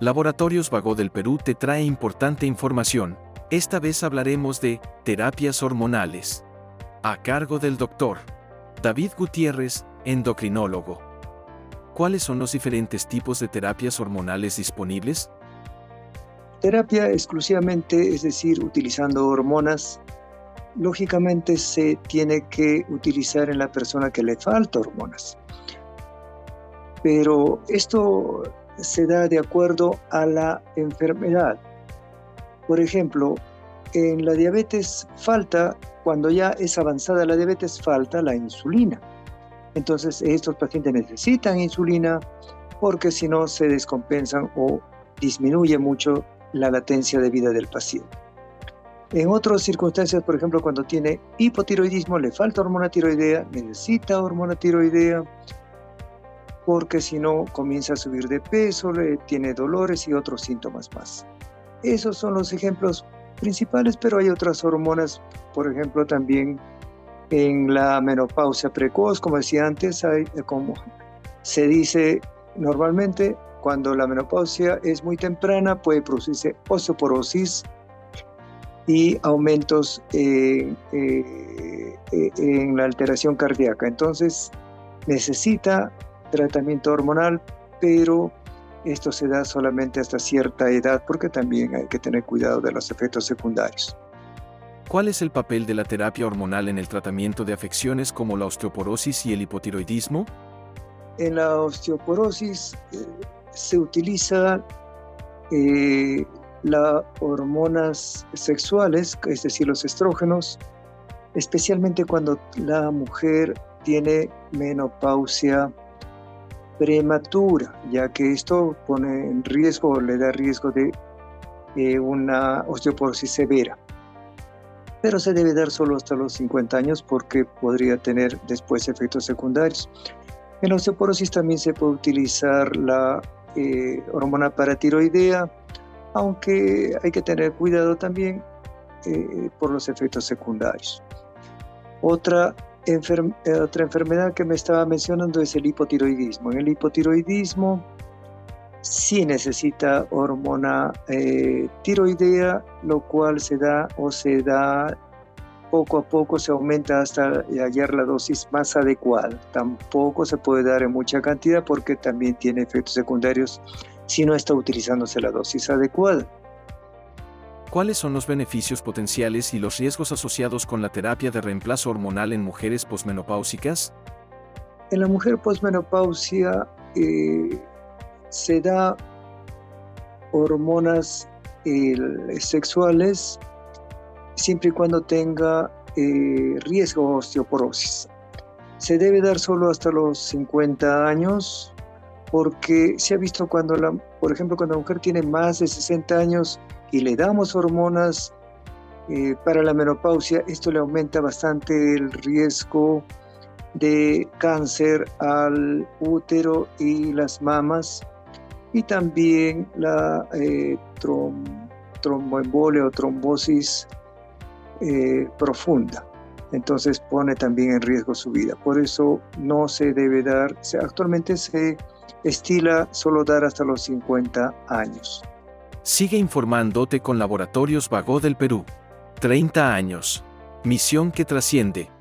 Laboratorios Vago del Perú te trae importante información. Esta vez hablaremos de terapias hormonales. A cargo del doctor David Gutiérrez, endocrinólogo. ¿Cuáles son los diferentes tipos de terapias hormonales disponibles? Terapia exclusivamente, es decir, utilizando hormonas, lógicamente se tiene que utilizar en la persona que le falta hormonas. Pero esto se da de acuerdo a la enfermedad. Por ejemplo, en la diabetes falta, cuando ya es avanzada la diabetes, falta la insulina. Entonces estos pacientes necesitan insulina porque si no se descompensan o disminuye mucho la latencia de vida del paciente. En otras circunstancias, por ejemplo, cuando tiene hipotiroidismo, le falta hormona tiroidea, necesita hormona tiroidea, porque si no comienza a subir de peso, tiene dolores y otros síntomas más. Esos son los ejemplos principales, pero hay otras hormonas, por ejemplo, también en la menopausia precoz, como decía antes, hay, como se dice normalmente, cuando la menopausia es muy temprana puede producirse osteoporosis y aumentos eh, eh, eh, en la alteración cardíaca. Entonces necesita tratamiento hormonal, pero esto se da solamente hasta cierta edad porque también hay que tener cuidado de los efectos secundarios. ¿Cuál es el papel de la terapia hormonal en el tratamiento de afecciones como la osteoporosis y el hipotiroidismo? En la osteoporosis eh, se utiliza eh, las hormonas sexuales, es decir, los estrógenos, especialmente cuando la mujer tiene menopausia prematura, ya que esto pone en riesgo, le da riesgo de eh, una osteoporosis severa. Pero se debe dar solo hasta los 50 años porque podría tener después efectos secundarios. En osteoporosis también se puede utilizar la eh, hormona paratiroidea, aunque hay que tener cuidado también eh, por los efectos secundarios. Otra eh, otra enfermedad que me estaba mencionando es el hipotiroidismo. En el hipotiroidismo sí necesita hormona eh, tiroidea, lo cual se da o se da poco a poco, se aumenta hasta hallar la dosis más adecuada. Tampoco se puede dar en mucha cantidad porque también tiene efectos secundarios si no está utilizándose la dosis adecuada. ¿Cuáles son los beneficios potenciales y los riesgos asociados con la terapia de reemplazo hormonal en mujeres posmenopáusicas? En la mujer posmenopausia eh, se da hormonas eh, sexuales siempre y cuando tenga eh, riesgo de osteoporosis. Se debe dar solo hasta los 50 años porque se ha visto cuando, por ejemplo, cuando la mujer tiene más de 60 años, y le damos hormonas eh, para la menopausia, esto le aumenta bastante el riesgo de cáncer al útero y las mamas y también la eh, tromboembolia o trombosis eh, profunda. Entonces pone también en riesgo su vida. Por eso no se debe dar, actualmente se estila solo dar hasta los 50 años. Sigue informándote con Laboratorios Vago del Perú. 30 años. Misión que trasciende.